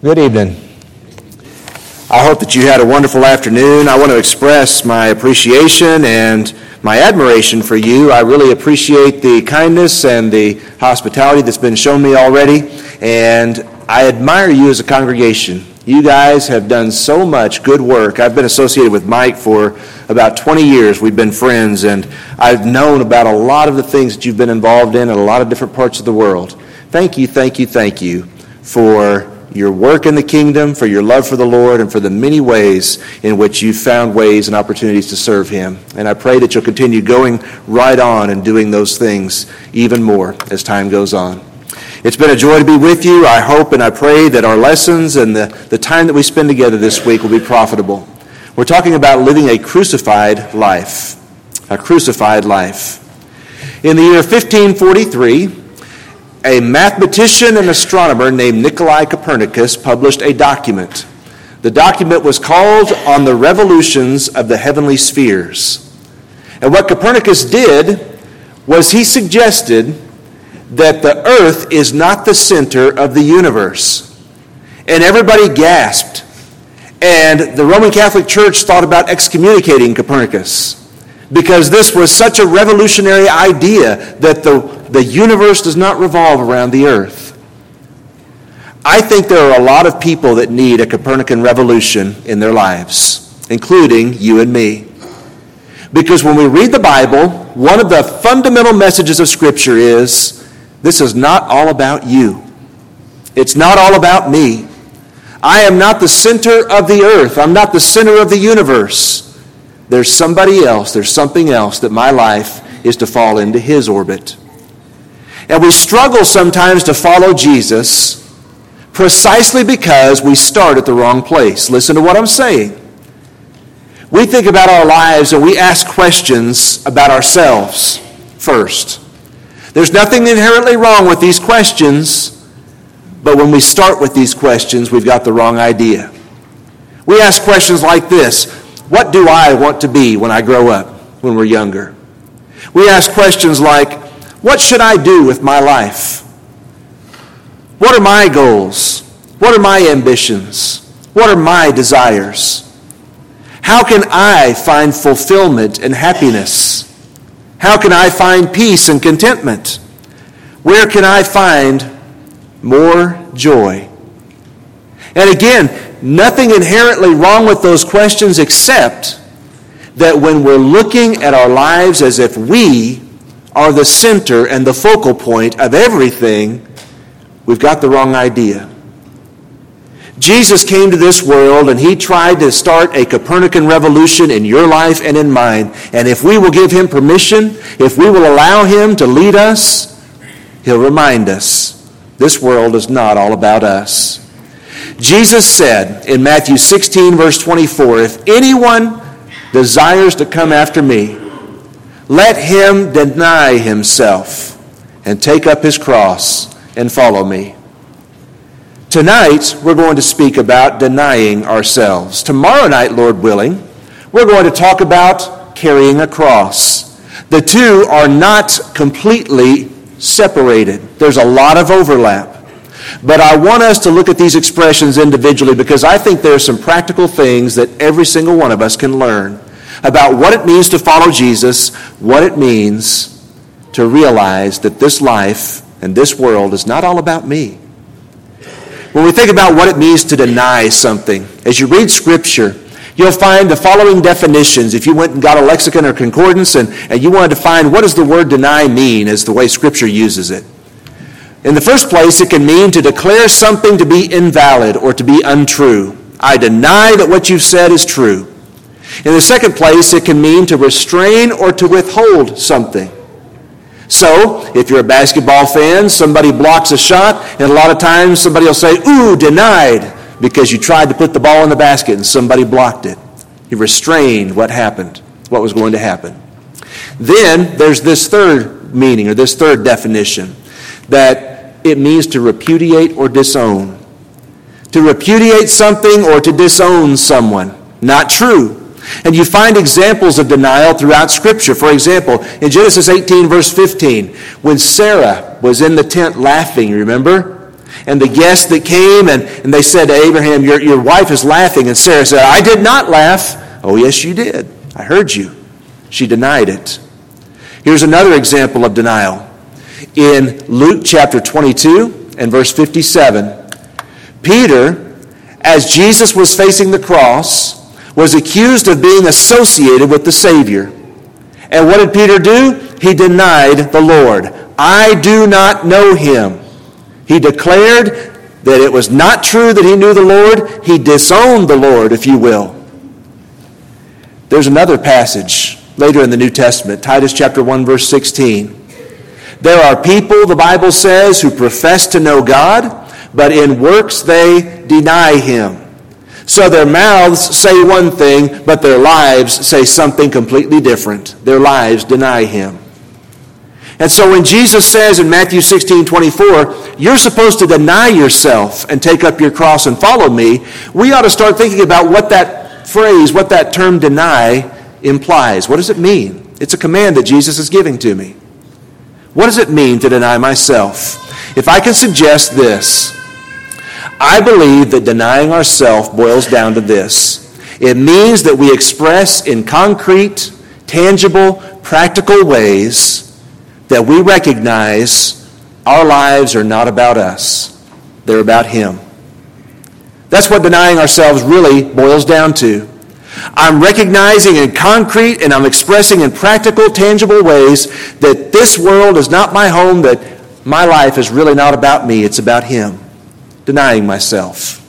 Good evening. I hope that you had a wonderful afternoon. I want to express my appreciation and my admiration for you. I really appreciate the kindness and the hospitality that's been shown me already, and I admire you as a congregation. You guys have done so much good work. I've been associated with Mike for about 20 years. We've been friends, and I've known about a lot of the things that you've been involved in in a lot of different parts of the world. Thank you, thank you, thank you for your work in the kingdom, for your love for the Lord, and for the many ways in which you've found ways and opportunities to serve Him. And I pray that you'll continue going right on and doing those things even more as time goes on. It's been a joy to be with you. I hope and I pray that our lessons and the, the time that we spend together this week will be profitable. We're talking about living a crucified life. A crucified life. In the year 1543, a mathematician and astronomer named Nikolai Copernicus published a document. The document was called On the Revolutions of the Heavenly Spheres. And what Copernicus did was he suggested that the earth is not the center of the universe. And everybody gasped. And the Roman Catholic Church thought about excommunicating Copernicus because this was such a revolutionary idea that the, the universe does not revolve around the earth. I think there are a lot of people that need a Copernican revolution in their lives, including you and me. Because when we read the Bible, one of the fundamental messages of Scripture is this is not all about you. It's not all about me. I am not the center of the earth. I'm not the center of the universe. There's somebody else, there's something else that my life is to fall into his orbit. And we struggle sometimes to follow Jesus precisely because we start at the wrong place. Listen to what I'm saying. We think about our lives and we ask questions about ourselves first. There's nothing inherently wrong with these questions, but when we start with these questions, we've got the wrong idea. We ask questions like this what do I want to be when I grow up, when we're younger? We ask questions like, What should I do with my life? What are my goals? What are my ambitions? What are my desires? How can I find fulfillment and happiness? How can I find peace and contentment? Where can I find more joy? And again, nothing inherently wrong with those questions except that when we're looking at our lives as if we are the center and the focal point of everything, we've got the wrong idea. Jesus came to this world and he tried to start a Copernican revolution in your life and in mine. And if we will give him permission, if we will allow him to lead us, he'll remind us this world is not all about us. Jesus said in Matthew 16, verse 24, If anyone desires to come after me, let him deny himself and take up his cross and follow me. Tonight, we're going to speak about denying ourselves. Tomorrow night, Lord willing, we're going to talk about carrying a cross. The two are not completely separated, there's a lot of overlap. But I want us to look at these expressions individually because I think there are some practical things that every single one of us can learn about what it means to follow Jesus, what it means to realize that this life and this world is not all about me. When we think about what it means to deny something, as you read Scripture, you'll find the following definitions. If you went and got a lexicon or concordance and, and you wanted to find what does the word deny mean as the way Scripture uses it. In the first place, it can mean to declare something to be invalid or to be untrue. I deny that what you've said is true. In the second place, it can mean to restrain or to withhold something. So, if you're a basketball fan, somebody blocks a shot, and a lot of times somebody will say, Ooh, denied, because you tried to put the ball in the basket and somebody blocked it. You restrained what happened, what was going to happen. Then there's this third meaning or this third definition that it means to repudiate or disown. To repudiate something or to disown someone. Not true. And you find examples of denial throughout Scripture. For example, in Genesis 18, verse 15, when Sarah was in the tent laughing, remember? And the guests that came and, and they said to Abraham, your, your wife is laughing. And Sarah said, I did not laugh. Oh, yes, you did. I heard you. She denied it. Here's another example of denial. In Luke chapter 22 and verse 57, Peter, as Jesus was facing the cross, was accused of being associated with the Savior. And what did Peter do? He denied the Lord. I do not know him. He declared that it was not true that he knew the Lord. He disowned the Lord, if you will. There's another passage later in the New Testament, Titus chapter 1 verse 16. There are people, the Bible says, who profess to know God, but in works they deny him. So their mouths say one thing, but their lives say something completely different. Their lives deny him. And so when Jesus says in Matthew 16, 24, you're supposed to deny yourself and take up your cross and follow me, we ought to start thinking about what that phrase, what that term deny implies. What does it mean? It's a command that Jesus is giving to me. What does it mean to deny myself? If I can suggest this, I believe that denying ourselves boils down to this. It means that we express in concrete, tangible, practical ways that we recognize our lives are not about us, they're about Him. That's what denying ourselves really boils down to. I'm recognizing in concrete and I'm expressing in practical, tangible ways that this world is not my home, that my life is really not about me, it's about Him. Denying myself.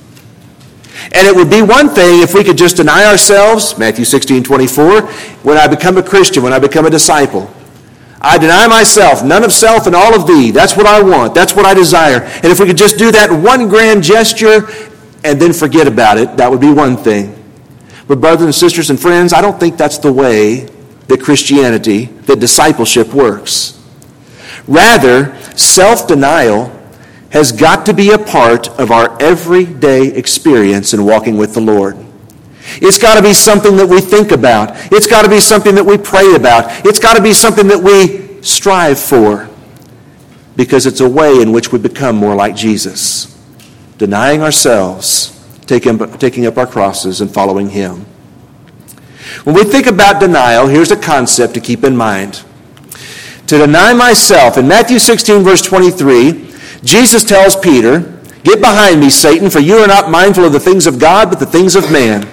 And it would be one thing if we could just deny ourselves, Matthew 16, 24, when I become a Christian, when I become a disciple. I deny myself, none of self and all of thee. That's what I want. That's what I desire. And if we could just do that one grand gesture and then forget about it, that would be one thing. But, brothers and sisters and friends, I don't think that's the way that Christianity, that discipleship works. Rather, self denial has got to be a part of our everyday experience in walking with the Lord. It's got to be something that we think about. It's got to be something that we pray about. It's got to be something that we strive for because it's a way in which we become more like Jesus, denying ourselves taking, up our crosses and following Him. When we think about denial, here's a concept to keep in mind. To deny myself, in Matthew 16, verse 23, Jesus tells Peter, Get behind me, Satan, for you are not mindful of the things of God, but the things of man.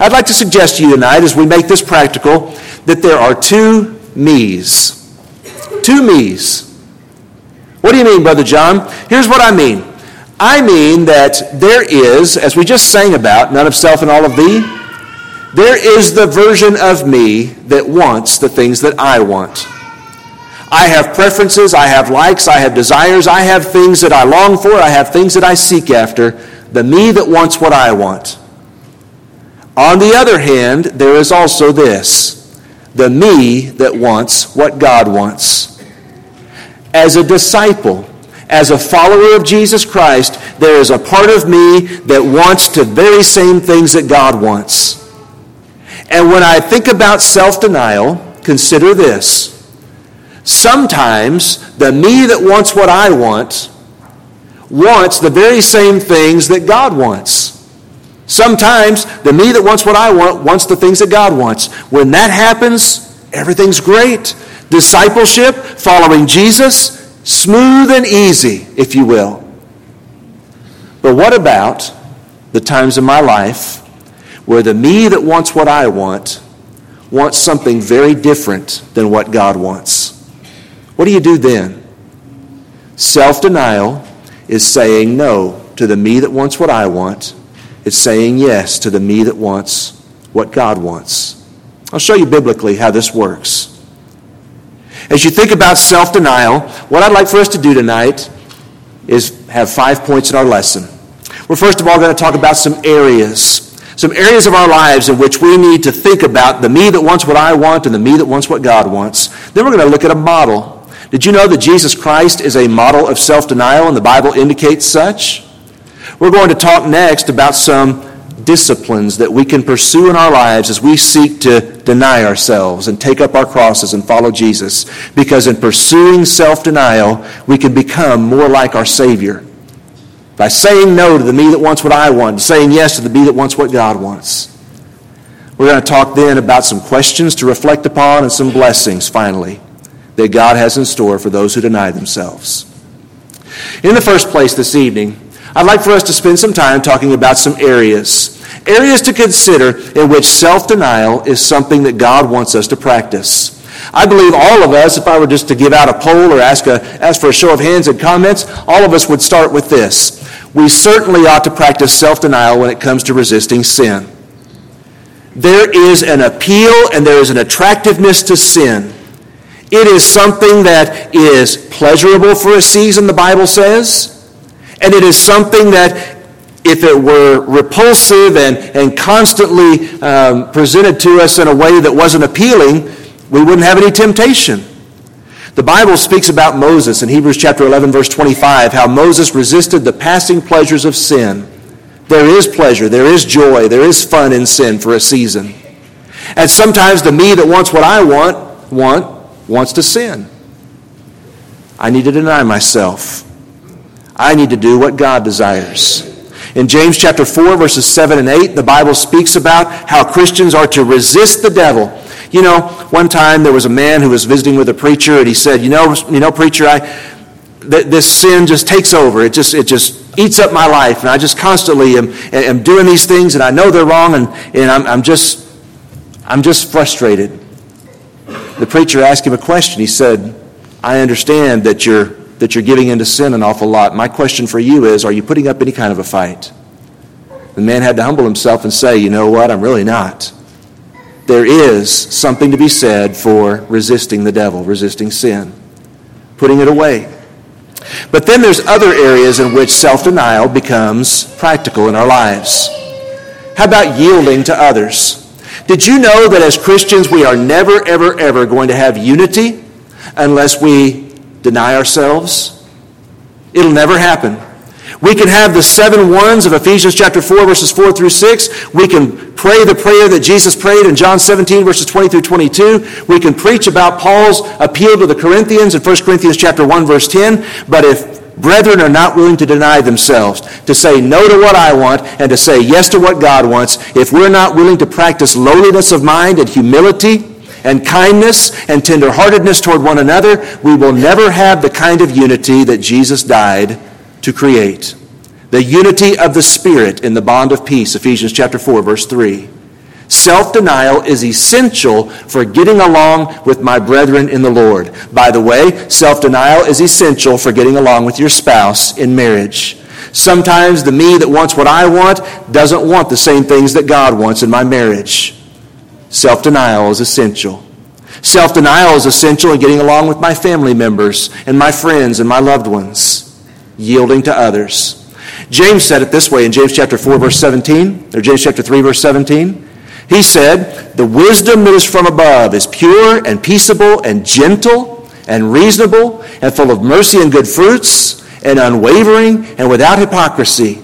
I'd like to suggest to you tonight, as we make this practical, that there are two me's. Two me's. What do you mean, Brother John? Here's what I mean. I mean that there is, as we just sang about, none of self and all of thee, there is the version of me that wants the things that I want. I have preferences, I have likes, I have desires, I have things that I long for, I have things that I seek after. The me that wants what I want. On the other hand, there is also this the me that wants what God wants. As a disciple, as a follower of Jesus Christ, there is a part of me that wants the very same things that God wants. And when I think about self denial, consider this. Sometimes the me that wants what I want wants the very same things that God wants. Sometimes the me that wants what I want wants the things that God wants. When that happens, everything's great. Discipleship, following Jesus, Smooth and easy, if you will. But what about the times in my life where the me that wants what I want wants something very different than what God wants? What do you do then? Self denial is saying no to the me that wants what I want. It's saying yes to the me that wants what God wants. I'll show you biblically how this works. As you think about self denial, what I'd like for us to do tonight is have five points in our lesson. We're first of all going to talk about some areas, some areas of our lives in which we need to think about the me that wants what I want and the me that wants what God wants. Then we're going to look at a model. Did you know that Jesus Christ is a model of self denial and the Bible indicates such? We're going to talk next about some disciplines that we can pursue in our lives as we seek to deny ourselves and take up our crosses and follow Jesus. Because in pursuing self denial, we can become more like our Savior. by saying no to the me that wants what I want, saying yes to the me that wants what God wants. We're going to talk then about some questions to reflect upon and some blessings, finally, that God has in store for those who deny themselves. In the first place this evening, I'd like for us to spend some time talking about some areas. Areas to consider in which self denial is something that God wants us to practice. I believe all of us, if I were just to give out a poll or ask, a, ask for a show of hands and comments, all of us would start with this. We certainly ought to practice self denial when it comes to resisting sin. There is an appeal and there is an attractiveness to sin. It is something that is pleasurable for a season, the Bible says. And it is something that, if it were repulsive and, and constantly um, presented to us in a way that wasn't appealing, we wouldn't have any temptation. The Bible speaks about Moses in Hebrews chapter 11, verse 25, how Moses resisted the passing pleasures of sin. There is pleasure, there is joy, there is fun in sin for a season. And sometimes the me that wants what I want, want wants to sin. I need to deny myself. I need to do what God desires. In James chapter 4, verses 7 and 8, the Bible speaks about how Christians are to resist the devil. You know, one time there was a man who was visiting with a preacher, and he said, You know, you know preacher, I, th- this sin just takes over. It just, it just eats up my life, and I just constantly am, am doing these things, and I know they're wrong, and, and I'm, I'm, just, I'm just frustrated. The preacher asked him a question. He said, I understand that you're that you're giving into sin an awful lot. My question for you is are you putting up any kind of a fight? The man had to humble himself and say, you know what, I'm really not. There is something to be said for resisting the devil, resisting sin, putting it away. But then there's other areas in which self denial becomes practical in our lives. How about yielding to others? Did you know that as Christians we are never, ever, ever going to have unity unless we deny ourselves. It'll never happen. We can have the seven ones of Ephesians chapter 4, verses 4 through 6. We can pray the prayer that Jesus prayed in John 17, verses 20 through 22. We can preach about Paul's appeal to the Corinthians in 1 Corinthians chapter 1, verse 10. But if brethren are not willing to deny themselves, to say no to what I want and to say yes to what God wants, if we're not willing to practice lowliness of mind and humility, and kindness and tenderheartedness toward one another, we will never have the kind of unity that Jesus died to create. The unity of the Spirit in the bond of peace, Ephesians chapter 4, verse 3. Self denial is essential for getting along with my brethren in the Lord. By the way, self denial is essential for getting along with your spouse in marriage. Sometimes the me that wants what I want doesn't want the same things that God wants in my marriage. Self denial is essential. Self denial is essential in getting along with my family members and my friends and my loved ones, yielding to others. James said it this way in James chapter 4, verse 17, or James chapter 3, verse 17. He said, The wisdom that is from above is pure and peaceable and gentle and reasonable and full of mercy and good fruits and unwavering and without hypocrisy.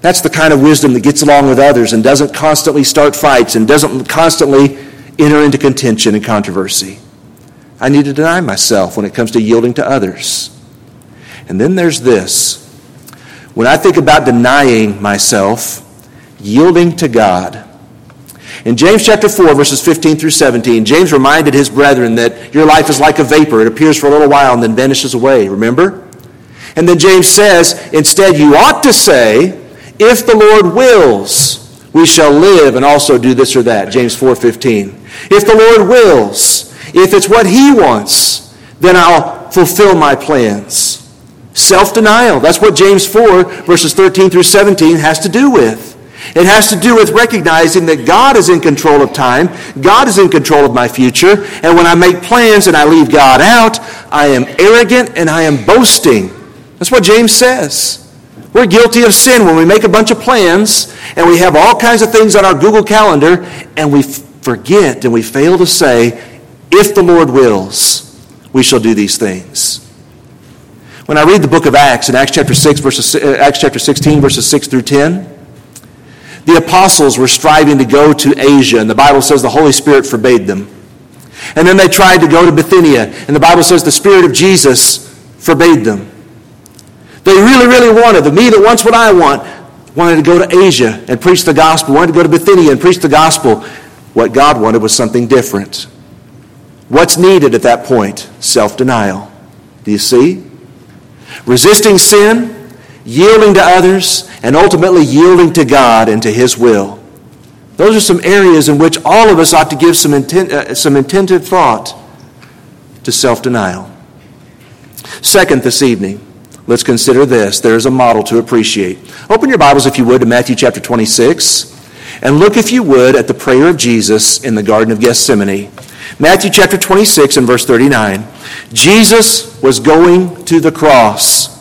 That's the kind of wisdom that gets along with others and doesn't constantly start fights and doesn't constantly enter into contention and controversy. I need to deny myself when it comes to yielding to others. And then there's this. When I think about denying myself, yielding to God. In James chapter 4, verses 15 through 17, James reminded his brethren that your life is like a vapor. It appears for a little while and then vanishes away. Remember? And then James says, instead, you ought to say, if the Lord wills, we shall live and also do this or that. James 4:15. If the Lord wills, if it's what he wants, then I'll fulfill my plans. Self-denial. That's what James 4 verses 13 through 17 has to do with. It has to do with recognizing that God is in control of time, God is in control of my future, and when I make plans and I leave God out, I am arrogant and I am boasting. That's what James says. We're guilty of sin when we make a bunch of plans and we have all kinds of things on our Google Calendar and we forget and we fail to say, if the Lord wills, we shall do these things. When I read the book of Acts in Acts chapter 6 verses uh, Acts chapter 16 verses 6 through 10, the apostles were striving to go to Asia and the Bible says the Holy Spirit forbade them. And then they tried to go to Bithynia and the Bible says the Spirit of Jesus forbade them. They really, really wanted, the me that wants what I want, wanted to go to Asia and preach the gospel, wanted to go to Bithynia and preach the gospel. What God wanted was something different. What's needed at that point? Self denial. Do you see? Resisting sin, yielding to others, and ultimately yielding to God and to His will. Those are some areas in which all of us ought to give some, intent, uh, some intentive thought to self denial. Second, this evening, let's consider this. There's a model to appreciate. Open your Bibles, if you would, to Matthew chapter 26, and look, if you would, at the prayer of Jesus in the Garden of Gethsemane. Matthew chapter 26 and verse 39. Jesus was going to the cross.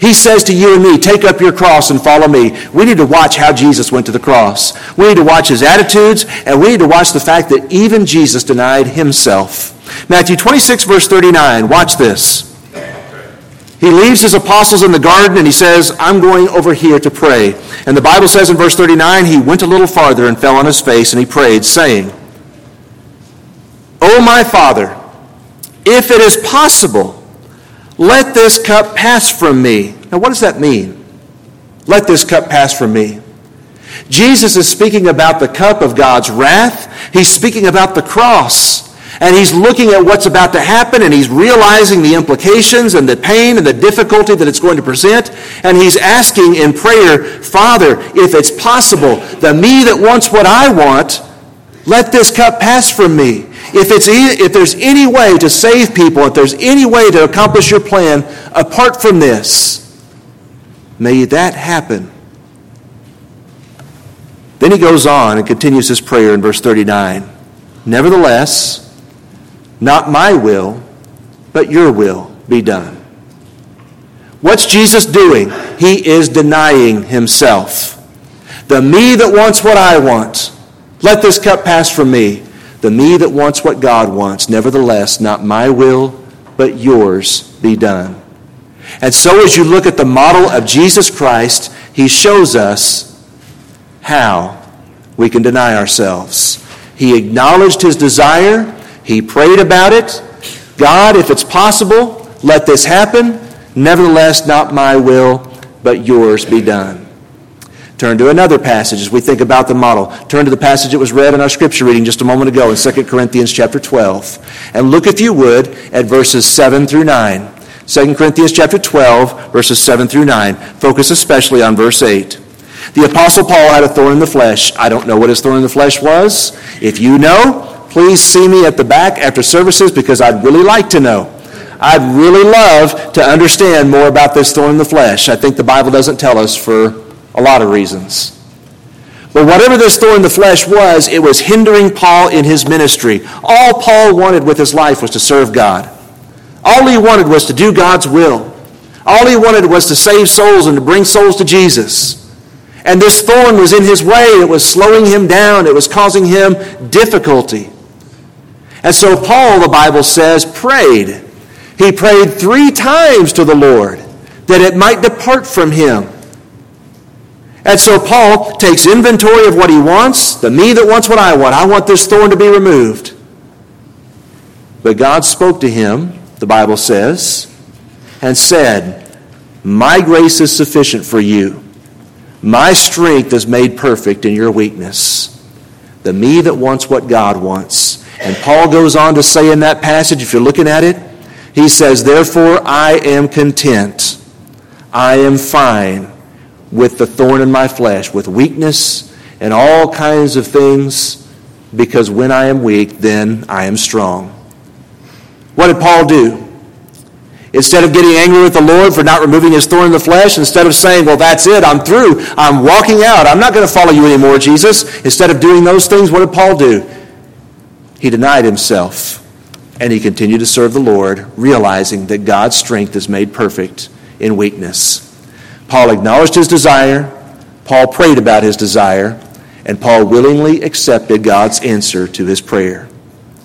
He says to you and me, take up your cross and follow me. We need to watch how Jesus went to the cross. We need to watch his attitudes, and we need to watch the fact that even Jesus denied himself. Matthew 26, verse 39. Watch this. He leaves his apostles in the garden and he says, I'm going over here to pray. And the Bible says in verse 39, he went a little farther and fell on his face and he prayed, saying, O my Father, if it is possible, let this cup pass from me. Now, what does that mean? Let this cup pass from me. Jesus is speaking about the cup of God's wrath. He's speaking about the cross. And he's looking at what's about to happen and he's realizing the implications and the pain and the difficulty that it's going to present. And he's asking in prayer, Father, if it's possible, the me that wants what I want, let this cup pass from me. If, it's, if there's any way to save people, if there's any way to accomplish your plan apart from this, may that happen. Then he goes on and continues his prayer in verse 39. Nevertheless, not my will, but your will be done. What's Jesus doing? He is denying himself. The me that wants what I want, let this cup pass from me. The me that wants what God wants, nevertheless, not my will, but yours be done. And so, as you look at the model of Jesus Christ, he shows us how we can deny ourselves. He acknowledged his desire he prayed about it. God, if it's possible, let this happen. Nevertheless, not my will, but yours be done. Turn to another passage as we think about the model. Turn to the passage that was read in our scripture reading just a moment ago in 2 Corinthians chapter 12. And look, if you would, at verses 7 through 9. 2 Corinthians chapter 12, verses 7 through 9. Focus especially on verse 8. The Apostle Paul had a thorn in the flesh. I don't know what his thorn in the flesh was. If you know, please see me at the back after services because I'd really like to know. I'd really love to understand more about this thorn in the flesh. I think the Bible doesn't tell us for a lot of reasons. But whatever this thorn in the flesh was, it was hindering Paul in his ministry. All Paul wanted with his life was to serve God. All he wanted was to do God's will. All he wanted was to save souls and to bring souls to Jesus. And this thorn was in his way. It was slowing him down. It was causing him difficulty. And so Paul, the Bible says, prayed. He prayed three times to the Lord that it might depart from him. And so Paul takes inventory of what he wants, the me that wants what I want. I want this thorn to be removed. But God spoke to him, the Bible says, and said, My grace is sufficient for you. My strength is made perfect in your weakness. The me that wants what God wants and Paul goes on to say in that passage, if you're looking at it, he says, Therefore I am content. I am fine with the thorn in my flesh, with weakness and all kinds of things, because when I am weak, then I am strong. What did Paul do? Instead of getting angry with the Lord for not removing his thorn in the flesh, instead of saying, Well, that's it, I'm through, I'm walking out, I'm not going to follow you anymore, Jesus, instead of doing those things, what did Paul do? He denied himself and he continued to serve the Lord, realizing that God's strength is made perfect in weakness. Paul acknowledged his desire, Paul prayed about his desire, and Paul willingly accepted God's answer to his prayer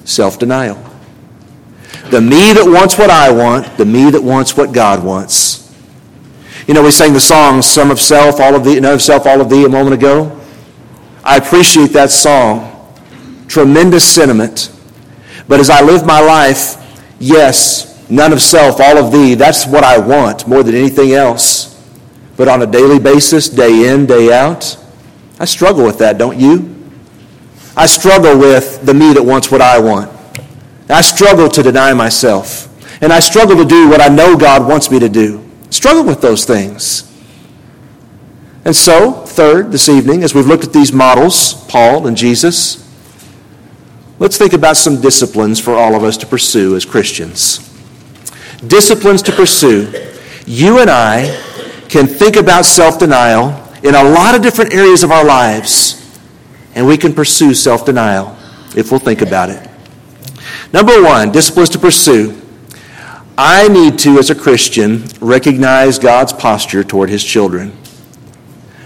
self denial. The me that wants what I want, the me that wants what God wants. You know, we sang the song, Some of Self, All of Thee, None of Self, All of Thee, a moment ago. I appreciate that song tremendous sentiment. But as I live my life, yes, none of self, all of thee. That's what I want more than anything else. But on a daily basis, day in, day out, I struggle with that, don't you? I struggle with the me that wants what I want. I struggle to deny myself. And I struggle to do what I know God wants me to do. Struggle with those things. And so, third, this evening, as we've looked at these models, Paul and Jesus, let's think about some disciplines for all of us to pursue as Christians. Disciplines to pursue. You and I can think about self denial in a lot of different areas of our lives, and we can pursue self denial if we'll think about it. Number one, disciplines to pursue. I need to, as a Christian, recognize God's posture toward his children.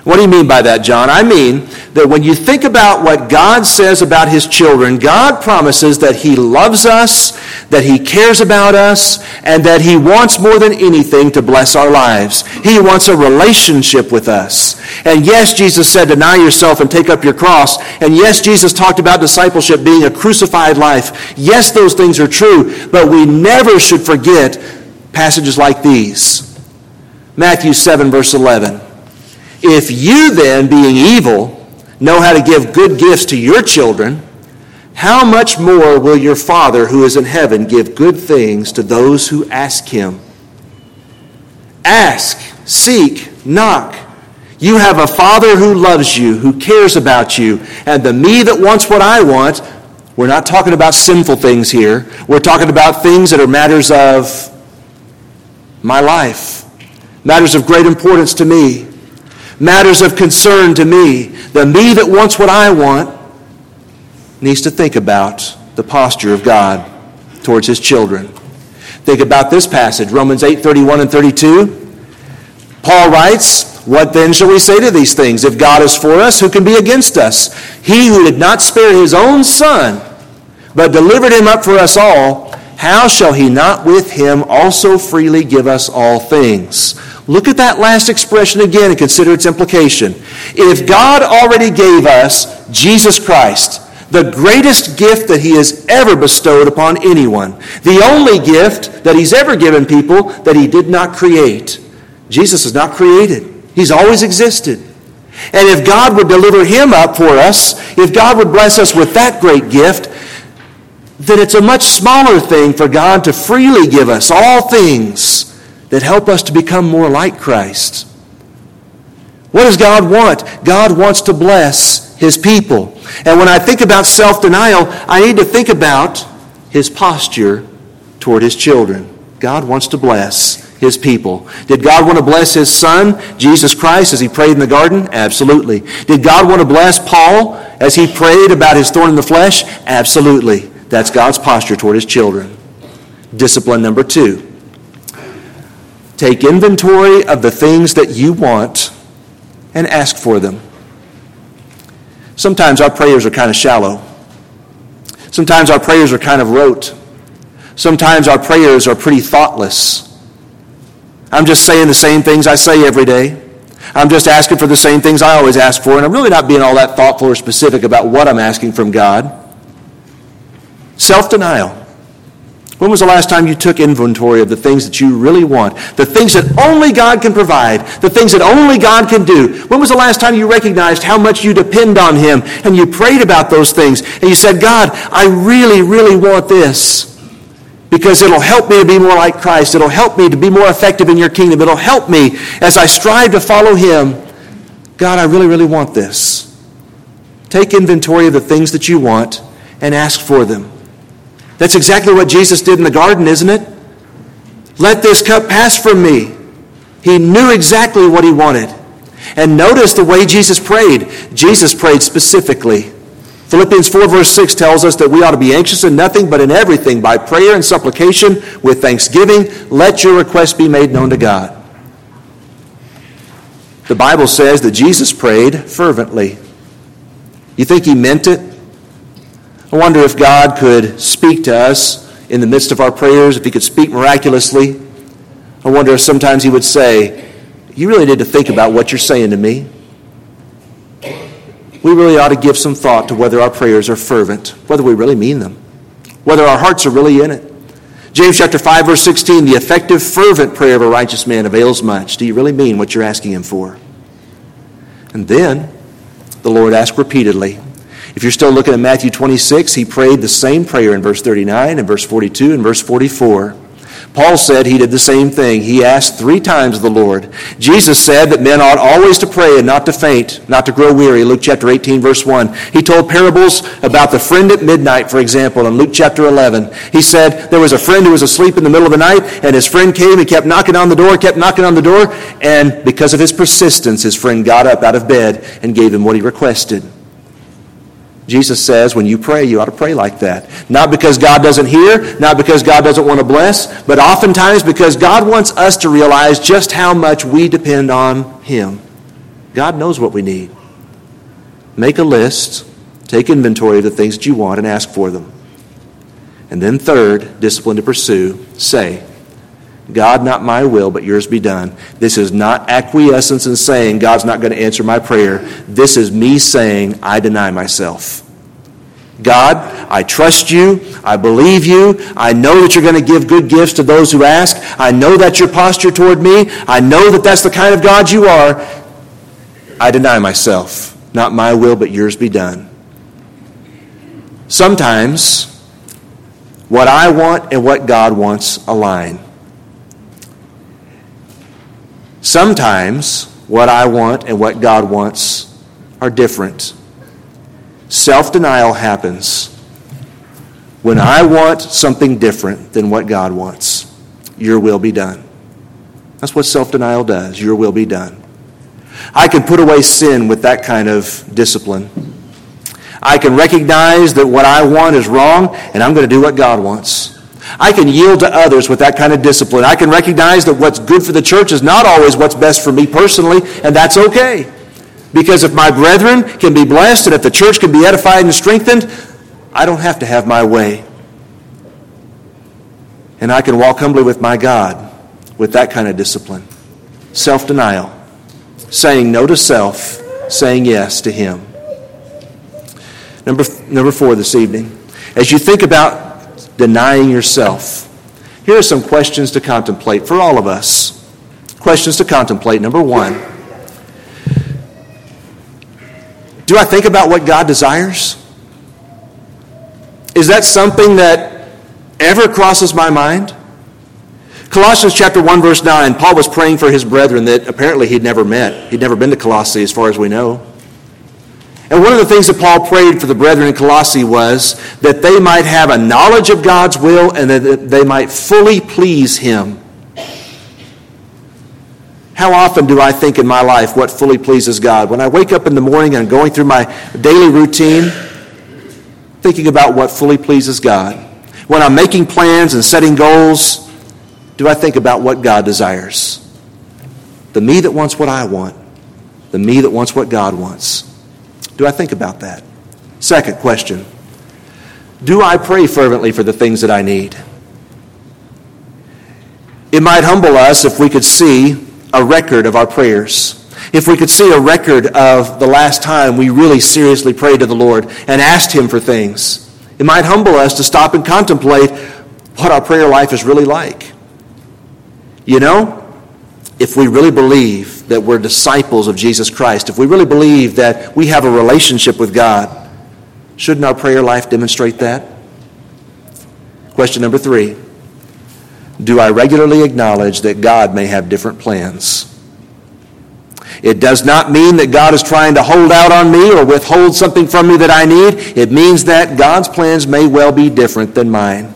What do you mean by that, John? I mean that when you think about what God says about his children, God promises that he loves us, that he cares about us, and that he wants more than anything to bless our lives. He wants a relationship with us. And yes, Jesus said, deny yourself and take up your cross. And yes, Jesus talked about discipleship being a crucified life. Yes, those things are true, but we never should forget passages like these. Matthew 7, verse 11. If you then, being evil, know how to give good gifts to your children, how much more will your Father who is in heaven give good things to those who ask him? Ask, seek, knock. You have a Father who loves you, who cares about you, and the me that wants what I want, we're not talking about sinful things here. We're talking about things that are matters of my life, matters of great importance to me matters of concern to me. The me that wants what I want needs to think about the posture of God towards his children. Think about this passage, Romans 8 31 and 32. Paul writes, What then shall we say to these things? If God is for us, who can be against us? He who did not spare his own son, but delivered him up for us all, how shall he not with him also freely give us all things? Look at that last expression again and consider its implication. If God already gave us Jesus Christ, the greatest gift that he has ever bestowed upon anyone, the only gift that he's ever given people that he did not create. Jesus is not created. He's always existed. And if God would deliver him up for us, if God would bless us with that great gift, then it's a much smaller thing for God to freely give us all things that help us to become more like Christ. What does God want? God wants to bless his people. And when I think about self denial, I need to think about his posture toward his children. God wants to bless his people. Did God want to bless his son, Jesus Christ, as he prayed in the garden? Absolutely. Did God want to bless Paul as he prayed about his thorn in the flesh? Absolutely. That's God's posture toward his children. Discipline number two Take inventory of the things that you want and ask for them. Sometimes our prayers are kind of shallow. Sometimes our prayers are kind of rote. Sometimes our prayers are pretty thoughtless. I'm just saying the same things I say every day. I'm just asking for the same things I always ask for, and I'm really not being all that thoughtful or specific about what I'm asking from God. Self denial. When was the last time you took inventory of the things that you really want? The things that only God can provide, the things that only God can do. When was the last time you recognized how much you depend on Him and you prayed about those things and you said, God, I really, really want this because it'll help me to be more like Christ. It'll help me to be more effective in your kingdom. It'll help me as I strive to follow Him. God, I really, really want this. Take inventory of the things that you want and ask for them. That's exactly what Jesus did in the garden, isn't it? Let this cup pass from me. He knew exactly what he wanted. And notice the way Jesus prayed. Jesus prayed specifically. Philippians 4, verse 6 tells us that we ought to be anxious in nothing, but in everything, by prayer and supplication, with thanksgiving, let your requests be made known to God. The Bible says that Jesus prayed fervently. You think he meant it? I wonder if God could speak to us in the midst of our prayers, if He could speak miraculously. I wonder if sometimes He would say, You really need to think about what you're saying to me. We really ought to give some thought to whether our prayers are fervent, whether we really mean them, whether our hearts are really in it. James chapter 5 verse 16, the effective fervent prayer of a righteous man avails much. Do you really mean what you're asking him for? And then the Lord asked repeatedly. If you're still looking at Matthew 26, he prayed the same prayer in verse 39 and verse 42 and verse 44. Paul said he did the same thing. He asked three times the Lord. Jesus said that men ought always to pray and not to faint, not to grow weary. Luke chapter 18, verse 1. He told parables about the friend at midnight, for example, in Luke chapter 11. He said there was a friend who was asleep in the middle of the night, and his friend came and kept knocking on the door, kept knocking on the door, and because of his persistence, his friend got up out of bed and gave him what he requested. Jesus says when you pray, you ought to pray like that. Not because God doesn't hear, not because God doesn't want to bless, but oftentimes because God wants us to realize just how much we depend on Him. God knows what we need. Make a list, take inventory of the things that you want, and ask for them. And then, third, discipline to pursue, say, God, not my will, but yours be done. This is not acquiescence in saying, God's not going to answer my prayer. This is me saying, I deny myself. God, I trust you. I believe you. I know that you're going to give good gifts to those who ask. I know that's your posture toward me. I know that that's the kind of God you are. I deny myself. Not my will, but yours be done. Sometimes, what I want and what God wants align. Sometimes what I want and what God wants are different. Self denial happens when I want something different than what God wants. Your will be done. That's what self denial does. Your will be done. I can put away sin with that kind of discipline. I can recognize that what I want is wrong, and I'm going to do what God wants. I can yield to others with that kind of discipline. I can recognize that what's good for the church is not always what's best for me personally, and that's okay. Because if my brethren can be blessed and if the church can be edified and strengthened, I don't have to have my way. And I can walk humbly with my God with that kind of discipline. Self denial, saying no to self, saying yes to Him. Number, number four this evening. As you think about denying yourself. Here are some questions to contemplate for all of us. Questions to contemplate. Number one Do I think about what God desires? Is that something that ever crosses my mind? Colossians chapter 1 verse 9, Paul was praying for his brethren that apparently he'd never met. He'd never been to Colossae as far as we know. And one of the things that Paul prayed for the brethren in Colossae was that they might have a knowledge of God's will and that they might fully please Him. How often do I think in my life what fully pleases God? When I wake up in the morning and I'm going through my daily routine, thinking about what fully pleases God. When I'm making plans and setting goals, do I think about what God desires? The me that wants what I want, the me that wants what God wants. Do I think about that? Second question Do I pray fervently for the things that I need? It might humble us if we could see a record of our prayers. If we could see a record of the last time we really seriously prayed to the Lord and asked Him for things, it might humble us to stop and contemplate what our prayer life is really like. You know, if we really believe that we're disciples of Jesus Christ, if we really believe that we have a relationship with God, shouldn't our prayer life demonstrate that? Question number three Do I regularly acknowledge that God may have different plans? It does not mean that God is trying to hold out on me or withhold something from me that I need. It means that God's plans may well be different than mine.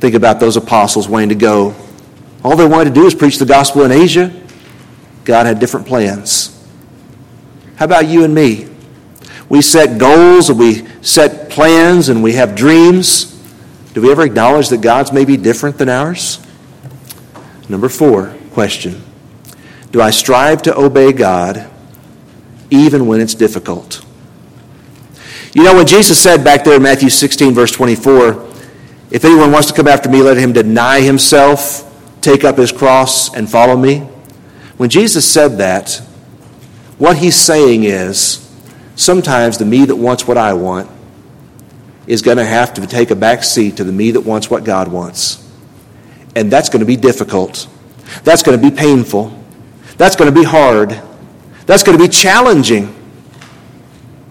Think about those apostles wanting to go all they wanted to do is preach the gospel in Asia. God had different plans. How about you and me? We set goals and we set plans and we have dreams. Do we ever acknowledge that God's may be different than ours? Number four question Do I strive to obey God even when it's difficult? You know, when Jesus said back there in Matthew 16, verse 24, if anyone wants to come after me, let him deny himself take up his cross and follow me? When Jesus said that, what he's saying is sometimes the me that wants what I want is going to have to take a back seat to the me that wants what God wants. And that's going to be difficult. That's going to be painful. That's going to be hard. That's going to be challenging.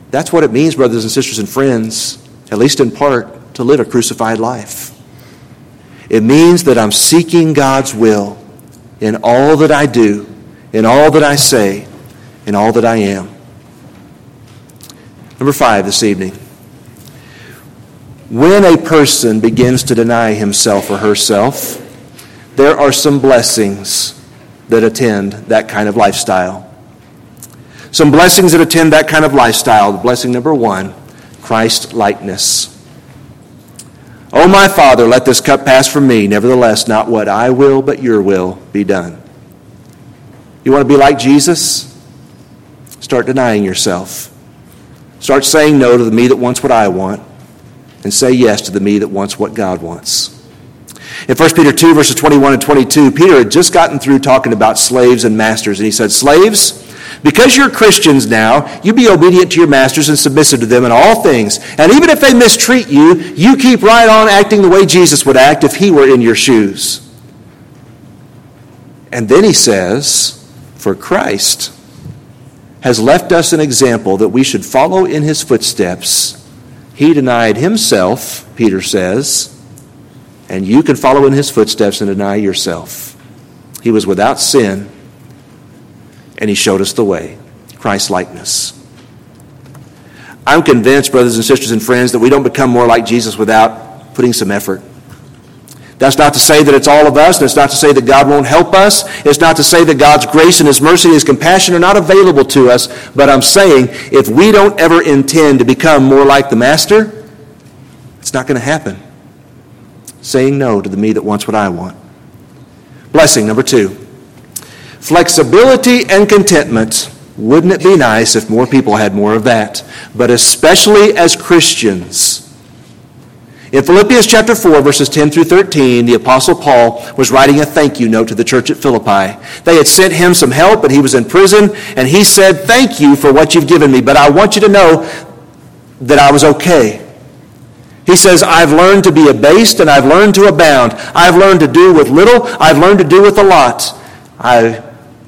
That's what it means, brothers and sisters and friends, at least in part, to live a crucified life. It means that I'm seeking God's will in all that I do, in all that I say, in all that I am. Number five this evening. When a person begins to deny himself or herself, there are some blessings that attend that kind of lifestyle. Some blessings that attend that kind of lifestyle. The blessing number one Christ likeness. Oh, my Father, let this cup pass from me. Nevertheless, not what I will, but your will be done. You want to be like Jesus? Start denying yourself. Start saying no to the me that wants what I want, and say yes to the me that wants what God wants. In 1 Peter 2, verses 21 and 22, Peter had just gotten through talking about slaves and masters, and he said, Slaves, because you're Christians now, you be obedient to your masters and submissive to them in all things. And even if they mistreat you, you keep right on acting the way Jesus would act if he were in your shoes. And then he says, For Christ has left us an example that we should follow in his footsteps. He denied himself, Peter says, and you can follow in his footsteps and deny yourself. He was without sin and he showed us the way Christ likeness. I'm convinced, brothers and sisters and friends, that we don't become more like Jesus without putting some effort. That's not to say that it's all of us. That's not to say that God won't help us. It's not to say that God's grace and His mercy and His compassion are not available to us. But I'm saying if we don't ever intend to become more like the Master, it's not going to happen. Saying no to the me that wants what I want. Blessing number two Flexibility and contentment. Wouldn't it be nice if more people had more of that? But especially as Christians. In Philippians chapter 4, verses 10 through 13, the Apostle Paul was writing a thank you note to the church at Philippi. They had sent him some help, and he was in prison, and he said, Thank you for what you've given me, but I want you to know that I was okay. He says, I've learned to be abased and I've learned to abound. I've learned to do with little, I've learned to do with a lot. I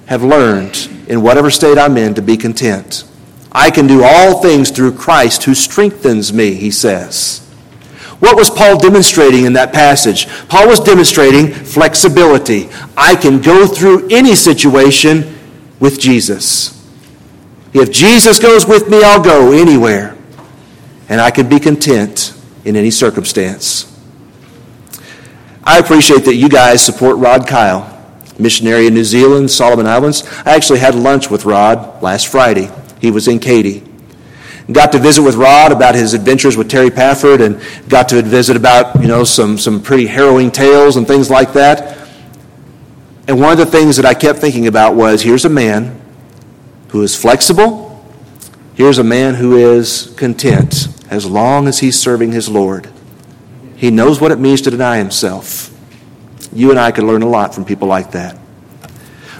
have learned in whatever state I'm in to be content. I can do all things through Christ who strengthens me, he says. What was Paul demonstrating in that passage? Paul was demonstrating flexibility. I can go through any situation with Jesus. If Jesus goes with me, I'll go anywhere. And I can be content in any circumstance. I appreciate that you guys support Rod Kyle missionary in New Zealand, Solomon Islands. I actually had lunch with Rod last Friday. He was in Katy. Got to visit with Rod about his adventures with Terry Pafford and got to visit about, you know, some, some pretty harrowing tales and things like that. And one of the things that I kept thinking about was here's a man who is flexible. Here's a man who is content as long as he's serving his Lord. He knows what it means to deny himself. You and I could learn a lot from people like that.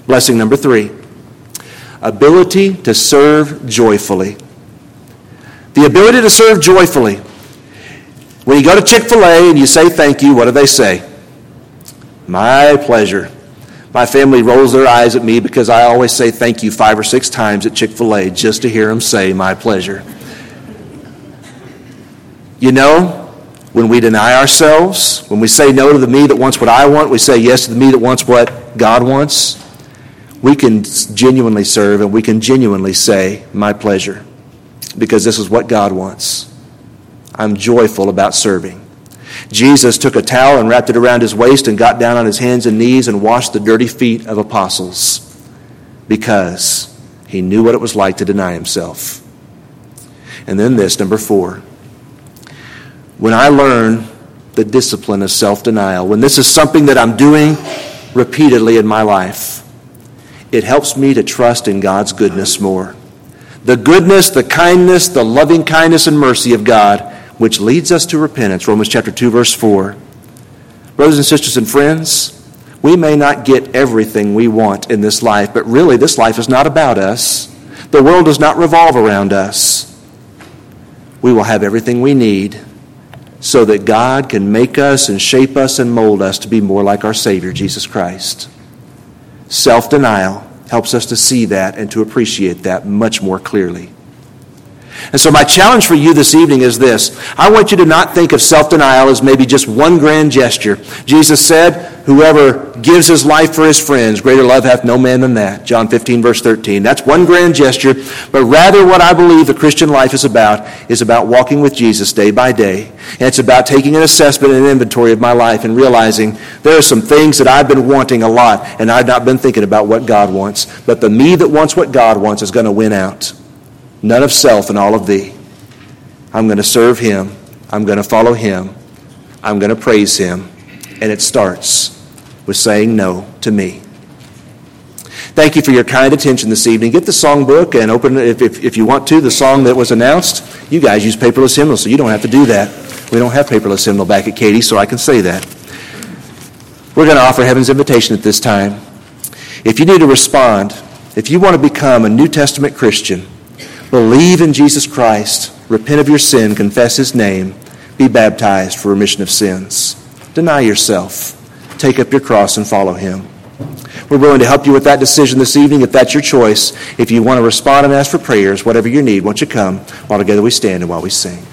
Blessing number three ability to serve joyfully. The ability to serve joyfully. When you go to Chick fil A and you say thank you, what do they say? My pleasure. My family rolls their eyes at me because I always say thank you five or six times at Chick fil A just to hear them say my pleasure. You know, when we deny ourselves, when we say no to the me that wants what I want, we say yes to the me that wants what God wants, we can genuinely serve and we can genuinely say, My pleasure, because this is what God wants. I'm joyful about serving. Jesus took a towel and wrapped it around his waist and got down on his hands and knees and washed the dirty feet of apostles because he knew what it was like to deny himself. And then this, number four when I learn the discipline of self denial, when this is something that I'm doing repeatedly in my life, it helps me to trust in God's goodness more. The goodness, the kindness, the loving kindness and mercy of God, which leads us to repentance. Romans chapter 2, verse 4. Brothers and sisters and friends, we may not get everything we want in this life, but really, this life is not about us. The world does not revolve around us. We will have everything we need so that God can make us and shape us and mold us to be more like our Savior, Jesus Christ. Self denial helps us to see that and to appreciate that much more clearly. And so, my challenge for you this evening is this I want you to not think of self denial as maybe just one grand gesture. Jesus said, Whoever gives his life for his friends, greater love hath no man than that. John 15, verse 13. That's one grand gesture, but rather what I believe the Christian life is about is about walking with Jesus day by day. And it's about taking an assessment and an inventory of my life and realizing there are some things that I've been wanting a lot, and I've not been thinking about what God wants. But the me that wants what God wants is going to win out. None of self and all of thee. I'm going to serve him. I'm going to follow him. I'm going to praise him. And it starts with saying no to me. Thank you for your kind attention this evening. Get the songbook and open, if, if, if you want to, the song that was announced. You guys use paperless hymnal, so you don't have to do that. We don't have paperless hymnal back at Katy, so I can say that. We're going to offer heaven's invitation at this time. If you need to respond, if you want to become a New Testament Christian, believe in Jesus Christ, repent of your sin, confess his name, be baptized for remission of sins. Deny yourself take up your cross and follow him. We're willing to help you with that decision this evening if that's your choice. If you want to respond and ask for prayers, whatever you need, won't you come while together we stand and while we sing.